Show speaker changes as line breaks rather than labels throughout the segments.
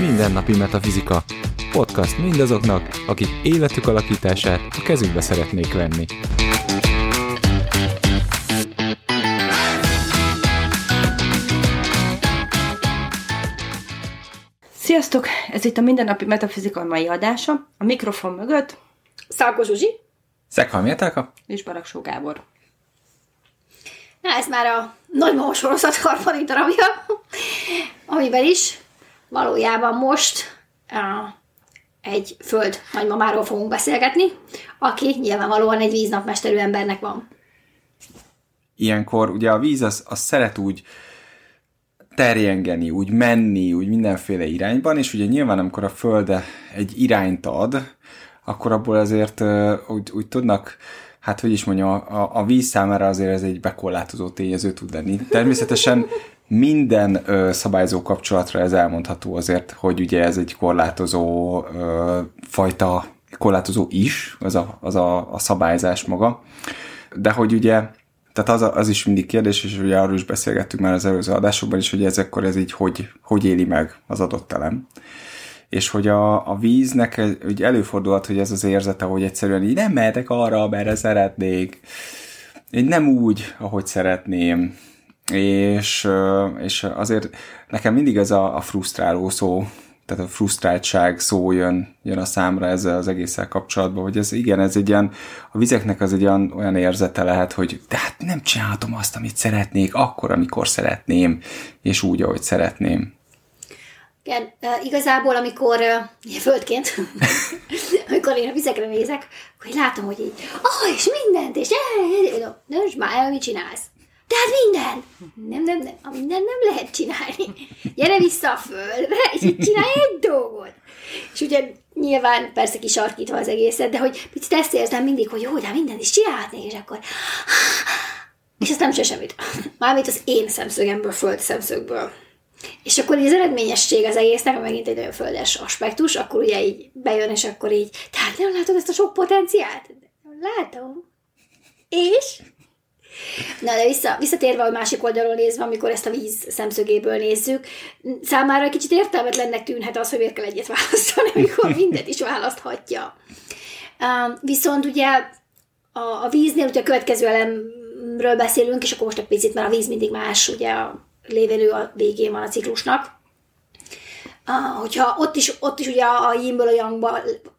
Mindennapi Metafizika. Podcast mindazoknak, akik életük alakítását a kezükbe szeretnék venni.
Sziasztok! Ez itt a Mindennapi Metafizika mai adása. A mikrofon mögött
Szalko Zsuzsi.
Szekhalmi Etelka?
és Baraksó Gábor.
Na, ez már a nagymama sorozat harmadik darabja, amiben is valójában most uh, egy föld nagymamáról fogunk beszélgetni, aki nyilvánvalóan egy víznapmesterű embernek van.
Ilyenkor ugye a víz az, az szeret úgy terjengeni, úgy menni, úgy mindenféle irányban, és ugye nyilván amikor a Föld egy irányt ad, akkor abból azért úgy, úgy tudnak, hát hogy is mondjam, a, a víz számára azért ez egy bekorlátozó tényező tud lenni. Természetesen minden ö, szabályzó kapcsolatra ez elmondható azért, hogy ugye ez egy korlátozó ö, fajta, korlátozó is, az a, az a, a szabályzás maga. De hogy ugye, tehát az, az is mindig kérdés, és ugye arról is beszélgettünk már az előző adásokban is, hogy ez akkor ez így hogy, hogy éli meg az adott elem és hogy a, a víznek úgy előfordulhat, hogy ez az érzete, hogy egyszerűen így nem mehetek arra, merre szeretnék, így nem úgy, ahogy szeretném, és, és azért nekem mindig ez a, a frusztráló szó, tehát a frusztráltság szó jön, jön a számra ezzel az egésszel kapcsolatban, hogy ez igen, ez egy ilyen, a vizeknek az egy olyan, olyan érzete lehet, hogy de hát nem csinálhatom azt, amit szeretnék, akkor, amikor szeretném, és úgy, ahogy szeretném.
Igen, igazából, amikor földként, amikor én a vizekre nézek, hogy látom, hogy így, ah, és mindent, és nem, már el, mit csinálsz? Tehát minden! Nem, nem, nem, a minden nem lehet csinálni. Gyere vissza a földre, és így csinálj egy dolgot. És ugye nyilván persze kisarkítva az egészet, de hogy picit ezt érzem mindig, hogy jó, de mindent is csinálhatnék, és akkor... És ezt nem csinál semmit. Mármint az én szemszögemből, föld szemszögből. És akkor így az eredményesség az egésznek, megint egy nagyon földes aspektus, akkor ugye így bejön, és akkor így, tehát nem látod ezt a sok potenciált? Látom. És? Na, de vissza, visszatérve a másik oldalról nézve, amikor ezt a víz szemszögéből nézzük, számára kicsit értelmetlennek tűnhet az, hogy miért kell egyet választani, amikor mindet is választhatja. Um, viszont ugye a, a víznél ugye a következő elemről beszélünk, és akkor most egy picit, mert a víz mindig más, ugye a lévelő a végén van a ciklusnak. Uh, hogyha ott is, ott is ugye a yinből a yangba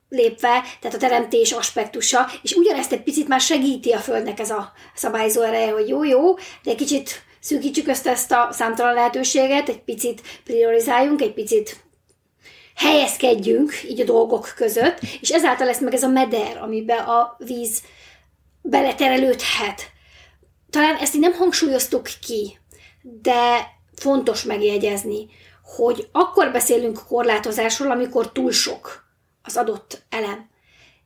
lépve, tehát a teremtés aspektusa, és ugyanezt egy picit már segíti a Földnek ez a szabályzó ereje, hogy jó-jó, de egy kicsit szűkítsük ezt, ezt a számtalan lehetőséget, egy picit priorizáljunk, egy picit helyezkedjünk így a dolgok között, és ezáltal lesz meg ez a meder, amiben a víz beleterelődhet. Talán ezt így nem hangsúlyoztuk ki, de fontos megjegyezni, hogy akkor beszélünk korlátozásról, amikor túl sok az adott elem.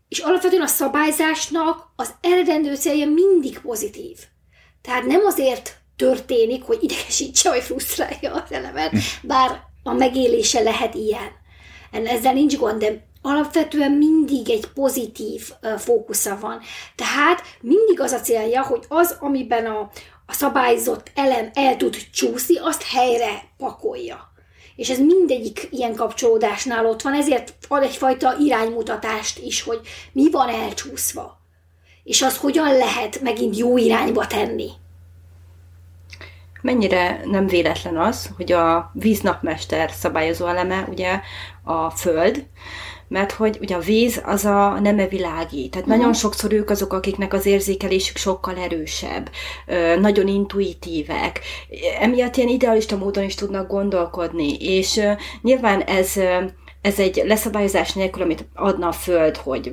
És alapvetően a szabályzásnak az eredendő célja mindig pozitív. Tehát nem azért történik, hogy idegesítse vagy frusztrálja az elemet, bár a megélése lehet ilyen. Ezzel nincs gond, de alapvetően mindig egy pozitív fókusza van. Tehát mindig az a célja, hogy az, amiben a, a szabályzott elem el tud csúszni, azt helyre pakolja. És ez mindegyik ilyen kapcsolódásnál ott van, ezért ad egyfajta iránymutatást is, hogy mi van elcsúszva. És az hogyan lehet megint jó irányba tenni.
Mennyire nem véletlen az, hogy a víznapmester szabályozó eleme ugye a föld, mert hogy ugye a víz az a neme világi. Tehát uh-huh. nagyon sokszor ők azok, akiknek az érzékelésük sokkal erősebb, nagyon intuitívek, emiatt ilyen idealista módon is tudnak gondolkodni, és nyilván ez ez egy leszabályozás nélkül, amit adna a Föld, hogy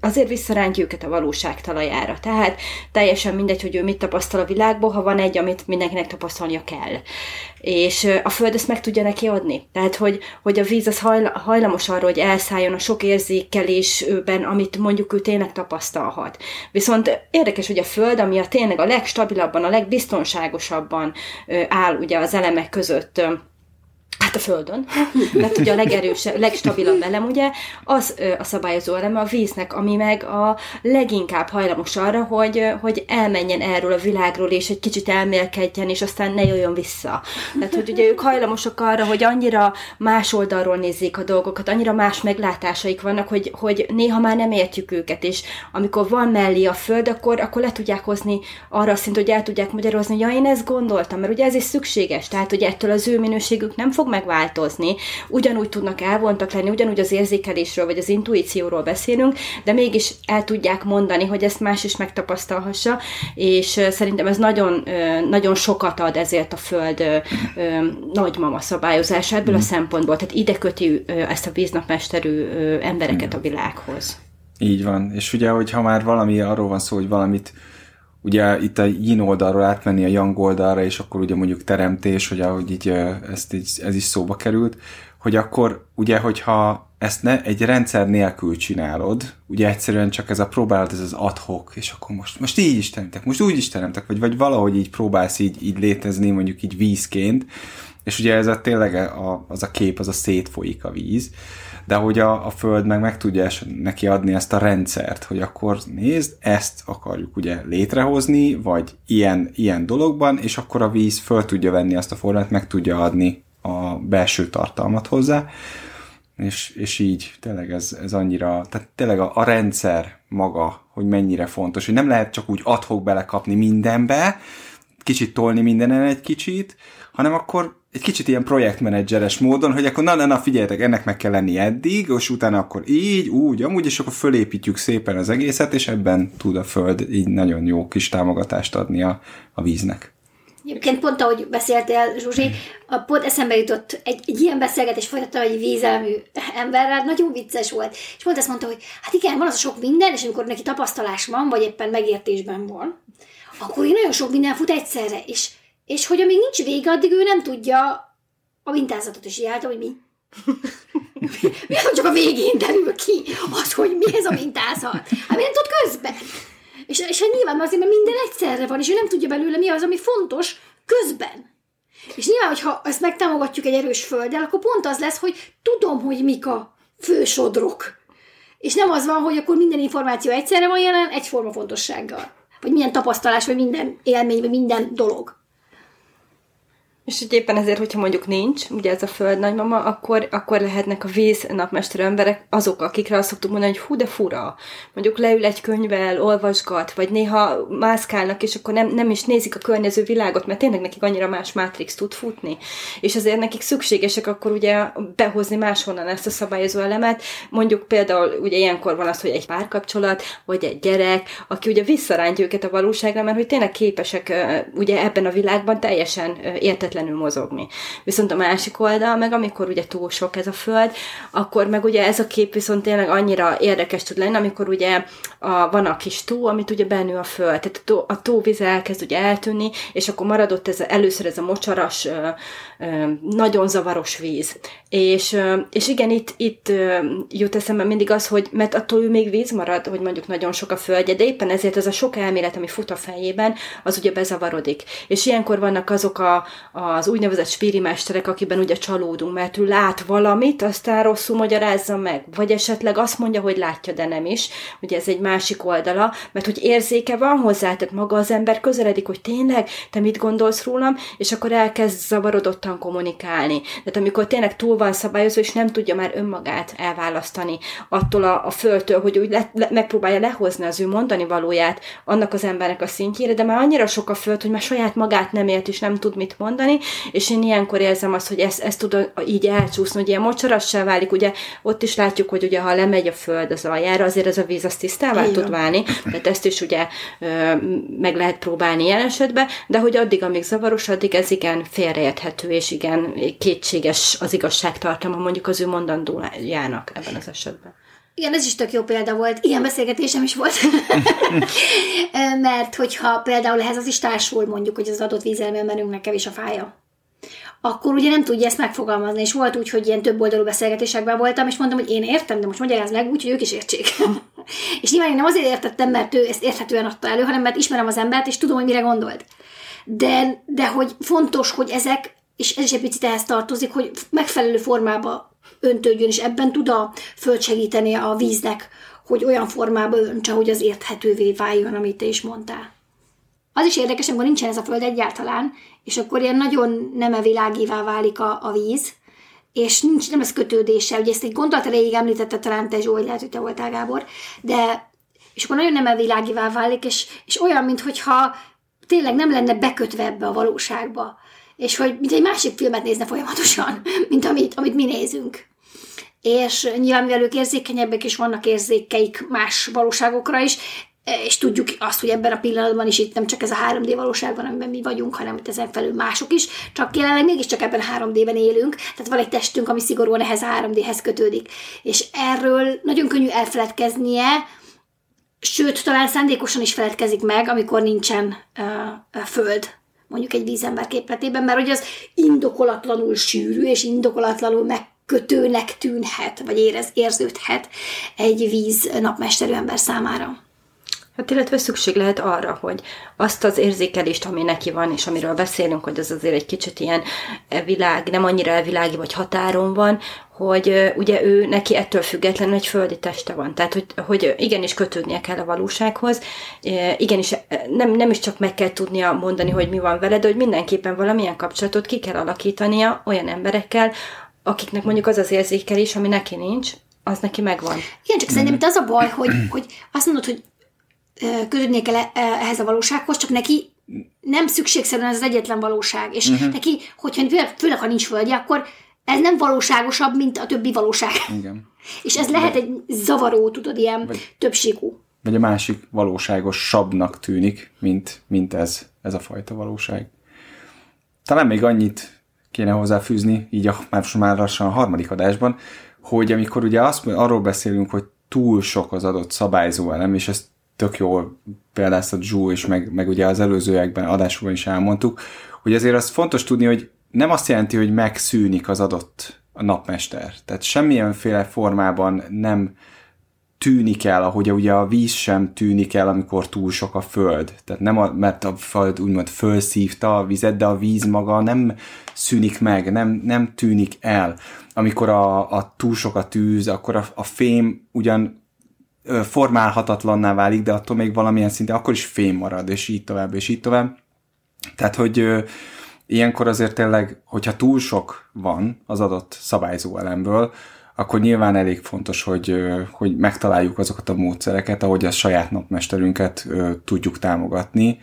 azért visszarántja őket a valóság talajára. Tehát teljesen mindegy, hogy ő mit tapasztal a világból, ha van egy, amit mindenkinek tapasztalnia kell. És a Föld ezt meg tudja neki adni. Tehát, hogy, hogy a víz az hajlamos arra, hogy elszálljon a sok érzékelésben, amit mondjuk ő tényleg tapasztalhat. Viszont érdekes, hogy a Föld, ami a tényleg a legstabilabban, a legbiztonságosabban áll ugye az elemek között, hát a Földön, mert ugye a legerősebb, legstabilabb elem ugye, az a szabályozó eleme a víznek, ami meg a leginkább hajlamos arra, hogy, hogy elmenjen erről a világról, és egy kicsit elmélkedjen, és aztán ne jöjjön vissza. Tehát, hogy ugye ők hajlamosak arra, hogy annyira más oldalról nézzék a dolgokat, annyira más meglátásaik vannak, hogy, hogy néha már nem értjük őket, és amikor van mellé a Föld, akkor, akkor le tudják hozni arra a szint, hogy el tudják magyarázni, hogy ja, én ezt gondoltam, mert ugye ez is szükséges, tehát hogy ettől az ő minőségük nem fog megváltozni, ugyanúgy tudnak elvontak lenni, ugyanúgy az érzékelésről vagy az intuícióról beszélünk, de mégis el tudják mondani, hogy ezt más is megtapasztalhassa, és szerintem ez nagyon, nagyon sokat ad ezért a Föld nagymama szabályozása ebből a mm. szempontból, tehát ide köti ezt a víznapmesterű embereket a világhoz.
Így van, és ugye, hogyha már valami arról van szó, hogy valamit ugye itt a yin oldalról átmenni a yang oldalra, és akkor ugye mondjuk teremtés, hogy ahogy így, ezt így, ez is szóba került, hogy akkor ugye, hogyha ezt ne, egy rendszer nélkül csinálod, ugye egyszerűen csak ez a próbálat, ez az adhok, és akkor most, most így is teremtek, most úgy is teremtek, vagy, vagy valahogy így próbálsz így, így létezni, mondjuk így vízként, és ugye ez a tényleg a, az a kép, az a szétfolyik a víz, de hogy a, a Föld meg meg tudja neki adni ezt a rendszert, hogy akkor nézd, ezt akarjuk ugye létrehozni, vagy ilyen, ilyen dologban, és akkor a víz föl tudja venni azt a formát, meg tudja adni a belső tartalmat hozzá, és, és így tényleg ez, ez annyira, tehát tényleg a, a rendszer maga, hogy mennyire fontos, hogy nem lehet csak úgy adhok belekapni mindenbe, kicsit tolni mindenen egy kicsit, hanem akkor egy kicsit ilyen projektmenedzseres módon, hogy akkor na, na, na, figyeljetek, ennek meg kell lenni eddig, és utána akkor így, úgy, amúgy, és akkor fölépítjük szépen az egészet, és ebben tud a Föld így nagyon jó kis támogatást adni a, a víznek.
Egyébként pont ahogy beszéltél, Zsuzsi, a pont eszembe jutott egy, egy ilyen beszélgetés folytatta egy vízelmű emberrel, nagyon vicces volt. És pont ezt mondta, hogy hát igen, van az a sok minden, és amikor neki tapasztalás van, vagy éppen megértésben van, akkor nagyon sok minden fut egyszerre, és és hogy amíg nincs vége, addig ő nem tudja a mintázatot is jeltem, hogy mi. mi az, csak a végén derül ki az, hogy mi ez a mintázat. Hát miért tud közben? És, és hát nyilván azért, mert minden egyszerre van, és ő nem tudja belőle, mi az, ami fontos közben. És nyilván, hogyha ezt megtámogatjuk egy erős földdel, akkor pont az lesz, hogy tudom, hogy mik a fősodrok. És nem az van, hogy akkor minden információ egyszerre van jelen, egyforma fontossággal. Vagy milyen tapasztalás, vagy minden élmény, vagy minden dolog.
És hogy éppen ezért, hogyha mondjuk nincs, ugye ez a föld nagymama, akkor, akkor lehetnek a víz napmester emberek azok, akikre azt szoktuk mondani, hogy hú, de fura. Mondjuk leül egy könyvvel, olvasgat, vagy néha mászkálnak, és akkor nem, nem is nézik a környező világot, mert tényleg nekik annyira más Matrix tud futni. És azért nekik szükségesek akkor ugye behozni máshonnan ezt a szabályozó elemet. Mondjuk például ugye ilyenkor van az, hogy egy párkapcsolat, vagy egy gyerek, aki ugye visszarántja őket a valóságra, mert hogy tényleg képesek ugye ebben a világban teljesen értetlen függetlenül mozogni. Viszont a másik oldal, meg amikor ugye túl sok ez a föld, akkor meg ugye ez a kép viszont tényleg annyira érdekes tud lenni, amikor ugye a, van a kis tó, amit ugye benő a föld, tehát a, tó, a tóvíz elkezd ugye eltűnni, és akkor maradott ez a, először ez a mocsaras, ö, ö, nagyon zavaros víz. És, ö, és igen, itt, itt jut eszembe mindig az, hogy mert attól ő még víz marad, hogy mondjuk nagyon sok a földje, de éppen ezért ez a sok elmélet, ami fut a fejében, az ugye bezavarodik. És ilyenkor vannak azok a, a az úgynevezett spírimesterek, akiben ugye csalódunk, mert ő lát valamit, aztán rosszul magyarázza meg, vagy esetleg azt mondja, hogy látja, de nem is. Ugye ez egy másik oldala, mert hogy érzéke van hozzá, tehát maga az ember közeledik, hogy tényleg, te mit gondolsz rólam, és akkor elkezd zavarodottan kommunikálni. Tehát amikor tényleg túl van szabályozva, és nem tudja már önmagát elválasztani attól a, a földtől, hogy úgy le, le, megpróbálja lehozni az ő mondani valóját annak az embernek a szintjére, de már annyira sok a föld, hogy már saját magát nem ért, és nem tud mit mondani, csinálni, és én ilyenkor érzem azt, hogy ezt, ezt tud így elcsúszni, hogy ilyen mocsarassá válik, ugye ott is látjuk, hogy ugye ha lemegy a föld az aljára, azért ez a víz az tisztává tud válni, tehát ezt is ugye meg lehet próbálni ilyen esetben, de hogy addig, amíg zavaros, addig ez igen félreérthető, és igen kétséges az igazságtartalma mondjuk az ő mondandójának ebben az esetben.
Igen, ez is tök jó példa volt. Ilyen beszélgetésem is volt. Mert hogyha például ehhez az is társul mondjuk, hogy az adott vízelmélmenünknek kevés a fája, akkor ugye nem tudja ezt megfogalmazni. És volt úgy, hogy ilyen több oldalú beszélgetésekben voltam, és mondtam, hogy én értem, de most magyaráz meg úgy, hogy ők is értsék. és nyilván én nem azért értettem, mert ő ezt érthetően adta elő, hanem mert ismerem az embert, és tudom, hogy mire gondolt. De, de hogy fontos, hogy ezek és ez is egy picit ehhez tartozik, hogy megfelelő formába öntődjön, és ebben tud a föld segíteni a víznek, hogy olyan formába öntse, hogy az érthetővé váljon, amit te is mondtál. Az is érdekes, amikor nincsen ez a föld egyáltalán, és akkor ilyen nagyon nem világívá válik a, a víz, és nincs, nem ez kötődése. Ugye ezt egy gondolat elejéig említette talán te Zsói, lehet, hogy te voltál Gábor, de és akkor nagyon nem elvilágivá válik, és, és olyan, mintha tényleg nem lenne bekötve ebbe a valóságba. És hogy mint egy másik filmet nézne folyamatosan, mint amit, amit mi nézünk. És nyilván, mivel ők érzékenyebbek, és vannak érzékeik más valóságokra is, és tudjuk azt, hogy ebben a pillanatban is itt nem csak ez a 3D valóság van, amiben mi vagyunk, hanem itt ezen felül mások is, csak jelenleg mégiscsak ebben a 3D-ben élünk, tehát van egy testünk, ami szigorúan ehhez a 3D-hez kötődik. És erről nagyon könnyű elfeledkeznie, sőt, talán szándékosan is feledkezik meg, amikor nincsen uh, föld, mondjuk egy vízember képletében, mert hogy az indokolatlanul sűrű, és indokolatlanul megkötőnek tűnhet, vagy érez, érződhet egy víz napmesterű ember számára.
Hát illetve szükség lehet arra, hogy azt az érzékelést, ami neki van, és amiről beszélünk, hogy az azért egy kicsit ilyen világ, nem annyira elvilági vagy határon van, hogy ugye ő neki ettől függetlenül egy földi teste van. Tehát, hogy, hogy igenis kötődnie kell a valósághoz, igenis nem, nem is csak meg kell tudnia mondani, hogy mi van veled, de hogy mindenképpen valamilyen kapcsolatot ki kell alakítania olyan emberekkel, akiknek mondjuk az az érzékelés, ami neki nincs, az neki megvan.
Igen, csak szerintem itt az a baj, hogy, hogy azt mondod, hogy kötődnie kell ehhez a valósághoz, csak neki nem szükségszerűen ez az egyetlen valóság. És uh-huh. neki, hogyha főleg, ha nincs földje, akkor ez nem valóságosabb, mint a többi valóság.
Igen.
És ez lehet egy zavaró, tudod, ilyen vagy, többségú.
Vagy a másik valóságosabbnak tűnik, mint, mint ez, ez a fajta valóság. Talán még annyit kéne hozzáfűzni, így a, már most már lassan a harmadik adásban, hogy amikor ugye azt, arról beszélünk, hogy túl sok az adott szabályzó elem, és ezt tök jól példáztat Zsú, és meg, meg ugye az előzőekben adásban is elmondtuk, hogy azért az fontos tudni, hogy nem azt jelenti, hogy megszűnik az adott napmester. Tehát semmilyenféle formában nem tűnik el, ahogy ugye a víz sem tűnik el, amikor túl sok a föld. Tehát nem a, mert a föld úgymond fölszívta a vizet, de a víz maga nem szűnik meg, nem, nem tűnik el. Amikor a, a túl sok a tűz, akkor a, a fém ugyan formálhatatlanná válik, de attól még valamilyen szinte akkor is fém marad, és így tovább, és így tovább. Tehát, hogy ö, ilyenkor azért tényleg, hogyha túl sok van az adott szabályzó elemből, akkor nyilván elég fontos, hogy, hogy megtaláljuk azokat a módszereket, ahogy a saját napmesterünket ö, tudjuk támogatni,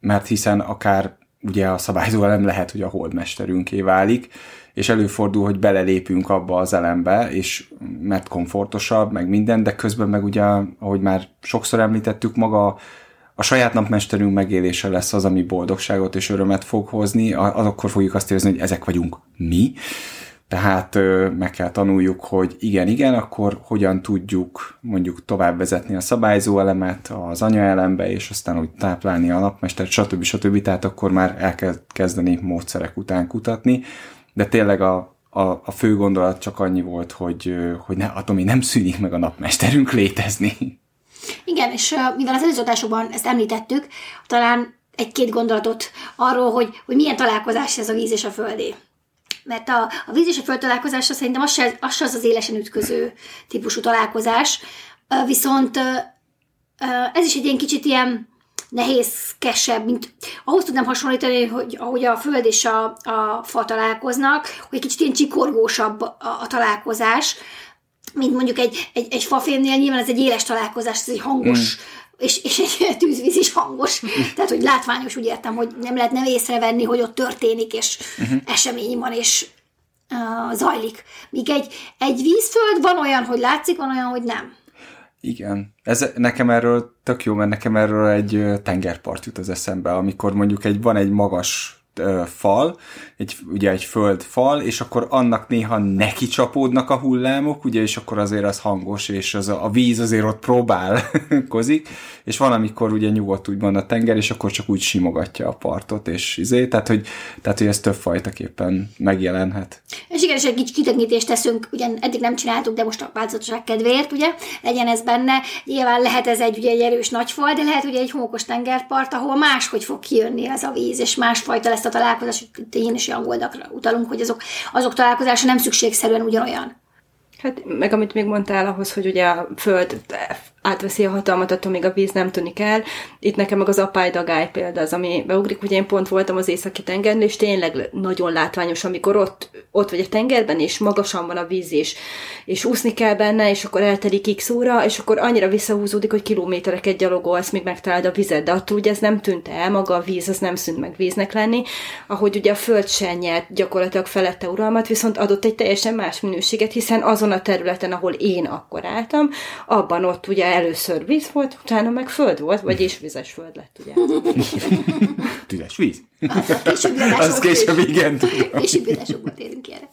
mert hiszen akár ugye a szabályzó elem lehet, hogy a holdmesterünké válik, és előfordul, hogy belelépünk abba az elembe, és mert komfortosabb, meg minden, de közben meg ugye, ahogy már sokszor említettük, maga a saját napmesterünk megélése lesz az, ami boldogságot és örömet fog hozni, az akkor fogjuk azt érezni, hogy ezek vagyunk mi, tehát meg kell tanuljuk, hogy igen, igen, akkor hogyan tudjuk mondjuk tovább vezetni a szabályzó elemet az anyaelembe, és aztán úgy táplálni a napmestert, stb. stb. Tehát akkor már el kell kezdeni módszerek után kutatni de tényleg a, a, a fő gondolat csak annyi volt, hogy, hogy ne, még nem szűnik meg a napmesterünk létezni.
Igen, és mivel az előzőadásokban ezt említettük, talán egy-két gondolatot arról, hogy, hogy milyen találkozás ez a víz és a földé. Mert a, a víz és a föld találkozása szerintem az se, az, se az az élesen ütköző típusú találkozás, viszont ez is egy ilyen kicsit ilyen nehézkesebb, mint ahhoz tudnám hasonlítani, hogy ahogy a föld és a, a fa találkoznak, hogy egy kicsit ilyen csikorgósabb a, a találkozás, mint mondjuk egy, egy, egy fafémnél, nyilván ez egy éles találkozás, ez egy hangos, mm. és, és egy tűzvíz is hangos. Tehát, hogy látványos, úgy értem, hogy nem lehet nem észrevenni, hogy ott történik, és uh-huh. esemény van, és uh, zajlik. Míg egy, egy vízföld van olyan, hogy látszik, van olyan, hogy nem.
Igen. Ez nekem erről tök jó, mert nekem erről egy tengerpart jut az eszembe, amikor mondjuk egy, van egy magas fal, egy, ugye egy földfal, és akkor annak néha neki csapódnak a hullámok, ugye, és akkor azért az hangos, és az a, a víz azért ott próbálkozik, és van, amikor ugye nyugodt úgymond a tenger, és akkor csak úgy simogatja a partot, és izé, tehát hogy, tehát, hogy ez több fajtaképpen megjelenhet.
És igen, és egy kicsit kitekintést teszünk, ugye eddig nem csináltuk, de most a változatosság kedvéért, ugye, legyen ez benne. Nyilván lehet ez egy, ugye, egy erős nagy fal, de lehet ugye egy homokos tengerpart, ahol máshogy fog kijönni ez a víz, és másfajta lesz ezt a találkozást, én is olyan oldakra utalunk, hogy azok, azok találkozása nem szükségszerűen ugyanolyan.
Hát meg amit még mondtál ahhoz, hogy ugye a föld átveszi a hatalmat, attól még a víz nem tűnik el. Itt nekem meg az apály dagály példa az, ami beugrik. Ugye én pont voltam az északi tengernél, és tényleg nagyon látványos, amikor ott, ott vagy a tengerben, és magasan van a víz, és, és úszni kell benne, és akkor eltelik x óra, és akkor annyira visszahúzódik, hogy kilométereket gyalogolsz, míg megtalálod a vizet, de attól ugye ez nem tűnt el, maga a víz, az nem szűnt meg víznek lenni, ahogy ugye a föld sem nyert gyakorlatilag felette uralmat, viszont adott egy teljesen más minőséget, hiszen azon a területen, ahol én akkor álltam, abban ott ugye először víz volt, utána meg föld volt, vagyis vizes föld lett, ugye.
Tüzes víz.
Később
Az később igen.
Később adásokban térünk ki erre.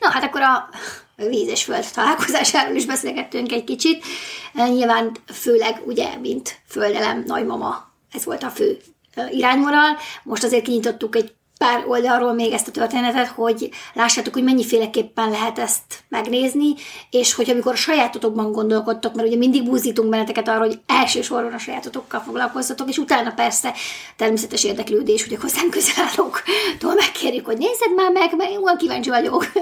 Na, hát akkor a víz és föld találkozásáról is beszélgettünk egy kicsit. Nyilván főleg, ugye, mint földelem, nagymama, ez volt a fő ö, irányvonal. Most azért kinyitottuk egy pár oldalról még ezt a történetet, hogy lássátok, hogy mennyiféleképpen lehet ezt megnézni, és hogy amikor a sajátotokban gondolkodtok, mert ugye mindig búzítunk benneteket arra, hogy elsősorban a sajátotokkal foglalkoztatok, és utána persze természetes érdeklődés, hogy a hozzánk közel állóktól megkérjük, hogy nézzed már meg, mert én olyan kíváncsi vagyok.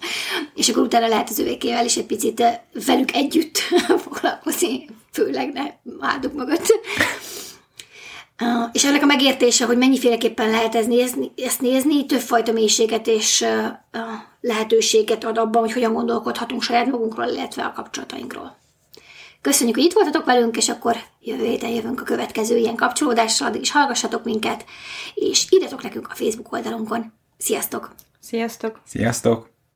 és akkor utána lehet az övékével is egy picit eh, velük együtt foglalkozni, főleg ne áldok mögött. És ennek a megértése, hogy mennyiféleképpen lehet ez nézni, ezt nézni, többfajta mélységet és lehetőséget ad abban, hogy hogyan gondolkodhatunk saját magunkról, illetve a kapcsolatainkról. Köszönjük, hogy itt voltatok velünk, és akkor jövő héten jövünk a következő ilyen kapcsolódással, addig is hallgassatok minket, és írjatok nekünk a Facebook oldalunkon. Sziasztok!
Sziasztok!
Sziasztok!